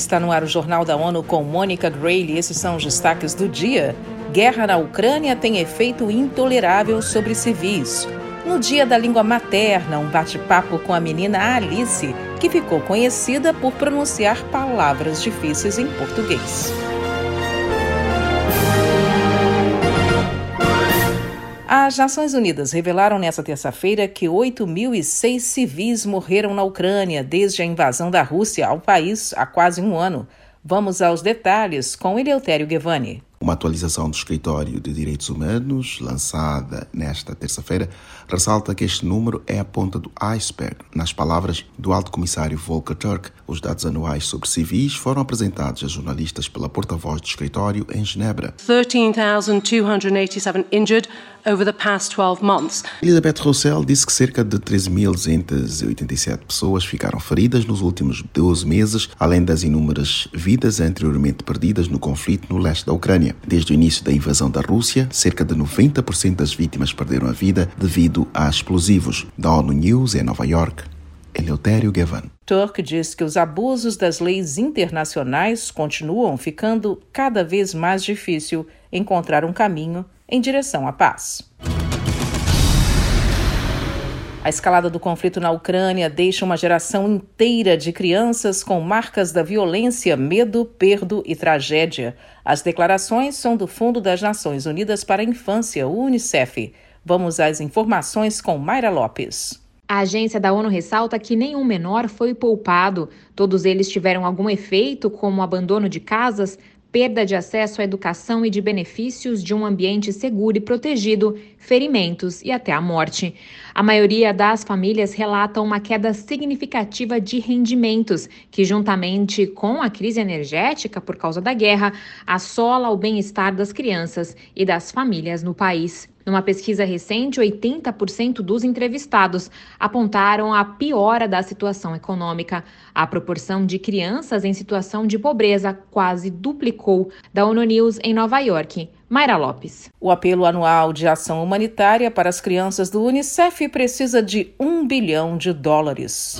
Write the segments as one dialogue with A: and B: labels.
A: Está no ar o Jornal da ONU com Mônica Grayle. Esses são os destaques do dia. Guerra na Ucrânia tem efeito intolerável sobre civis. No dia da língua materna, um bate-papo com a menina Alice, que ficou conhecida por pronunciar palavras difíceis em português. As Nações Unidas revelaram nesta terça-feira que 8.006 civis morreram na Ucrânia desde a invasão da Rússia ao país há quase um ano. Vamos aos detalhes com Eleutério Guevani.
B: Uma atualização do Escritório de Direitos Humanos, lançada nesta terça-feira, ressalta que este número é a ponta do iceberg. Nas palavras do Alto Comissário Volker Turk, os dados anuais sobre civis foram apresentados a jornalistas pela porta-voz do escritório em Genebra.
C: 13,287 injured over the past 12 months.
B: Elizabeth Roussel disse que cerca de 13.287 pessoas ficaram feridas nos últimos 12 meses, além das inúmeras vidas anteriormente perdidas no conflito no leste da Ucrânia. Desde o início da invasão da Rússia, cerca de 90% das vítimas perderam a vida devido a explosivos. Da ONU News em Nova York, Eleutério Gavan.
A: Turk diz que os abusos das leis internacionais continuam ficando cada vez mais difícil encontrar um caminho em direção à paz. A escalada do conflito na Ucrânia deixa uma geração inteira de crianças com marcas da violência, medo, perdo e tragédia. As declarações são do Fundo das Nações Unidas para a Infância, o UNICEF. Vamos às informações com Mayra Lopes.
D: A agência da ONU ressalta que nenhum menor foi poupado. Todos eles tiveram algum efeito, como abandono de casas, perda de acesso à educação e de benefícios de um ambiente seguro e protegido, ferimentos e até a morte. A maioria das famílias relata uma queda significativa de rendimentos, que, juntamente com a crise energética por causa da guerra, assola o bem-estar das crianças e das famílias no país. Numa pesquisa recente, 80% dos entrevistados apontaram a piora da situação econômica. A proporção de crianças em situação de pobreza quase duplicou. Da ONU News em Nova York. Mayra Lopes.
A: O apelo anual de ação humanitária para as crianças do Unicef precisa de um bilhão de dólares.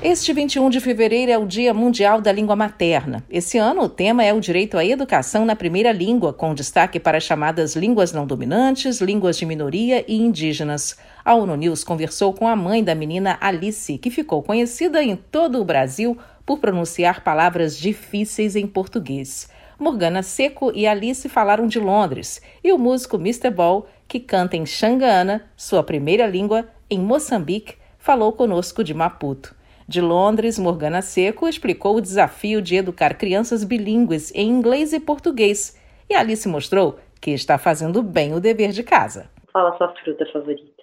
A: Este 21 de fevereiro é o Dia Mundial da Língua Materna. Esse ano, o tema é o direito à educação na primeira língua, com destaque para as chamadas línguas não dominantes, línguas de minoria e indígenas. A ONU News conversou com a mãe da menina Alice, que ficou conhecida em todo o Brasil por pronunciar palavras difíceis em português. Morgana Seco e Alice falaram de Londres, e o músico Mr. Ball, que canta em Xangana, sua primeira língua, em Moçambique, falou conosco de Maputo. De Londres, Morgana Seco explicou o desafio de educar crianças bilíngues em inglês e português. E Alice mostrou que está fazendo bem o dever de casa.
E: Fala sua fruta favorita.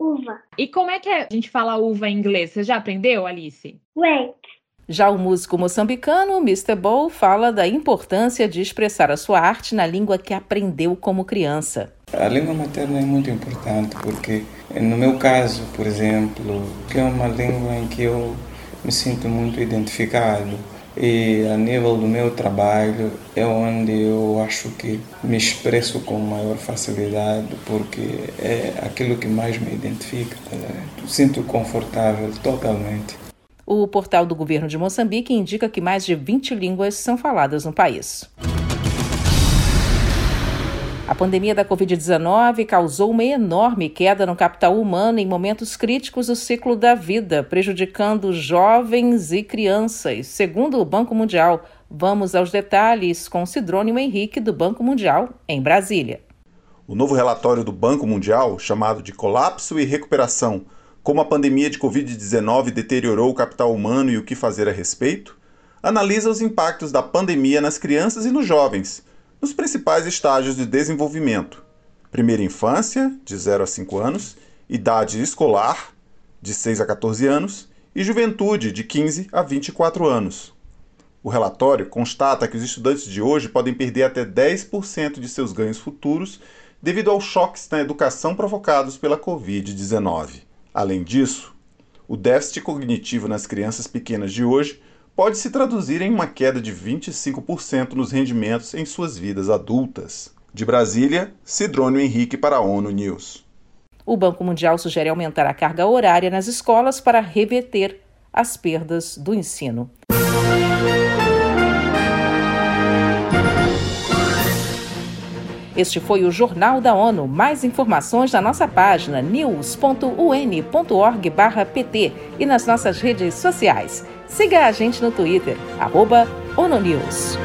F: Uva.
D: E como é que a gente fala uva em inglês? Você já aprendeu, Alice?
F: Wait.
A: Já o músico moçambicano Mr. Bow fala da importância de expressar a sua arte na língua que aprendeu como criança.
G: A língua materna é muito importante porque, no meu caso, por exemplo, que é uma língua em que eu me sinto muito identificado e a nível do meu trabalho é onde eu acho que me expresso com maior facilidade porque é aquilo que mais me identifica. Tá? Sinto confortável totalmente.
A: O portal do governo de Moçambique indica que mais de 20 línguas são faladas no país. A pandemia da Covid-19 causou uma enorme queda no capital humano em momentos críticos do ciclo da vida, prejudicando jovens e crianças, segundo o Banco Mundial. Vamos aos detalhes com Sidrônio Henrique, do Banco Mundial, em Brasília.
H: O novo relatório do Banco Mundial, chamado de Colapso e Recuperação Como a pandemia de Covid-19 deteriorou o capital humano e o que fazer a respeito, analisa os impactos da pandemia nas crianças e nos jovens nos principais estágios de desenvolvimento: primeira infância, de 0 a 5 anos, idade escolar, de 6 a 14 anos, e juventude, de 15 a 24 anos. O relatório constata que os estudantes de hoje podem perder até 10% de seus ganhos futuros devido aos choques na educação provocados pela Covid-19. Além disso, o déficit cognitivo nas crianças pequenas de hoje pode se traduzir em uma queda de 25% nos rendimentos em suas vidas adultas. De Brasília, Cidrônio Henrique para a ONU News.
A: O Banco Mundial sugere aumentar a carga horária nas escolas para reverter as perdas do ensino. Este foi o Jornal da ONU. Mais informações na nossa página news.un.org/pt e nas nossas redes sociais. Siga a gente no Twitter, arroba OnoNews.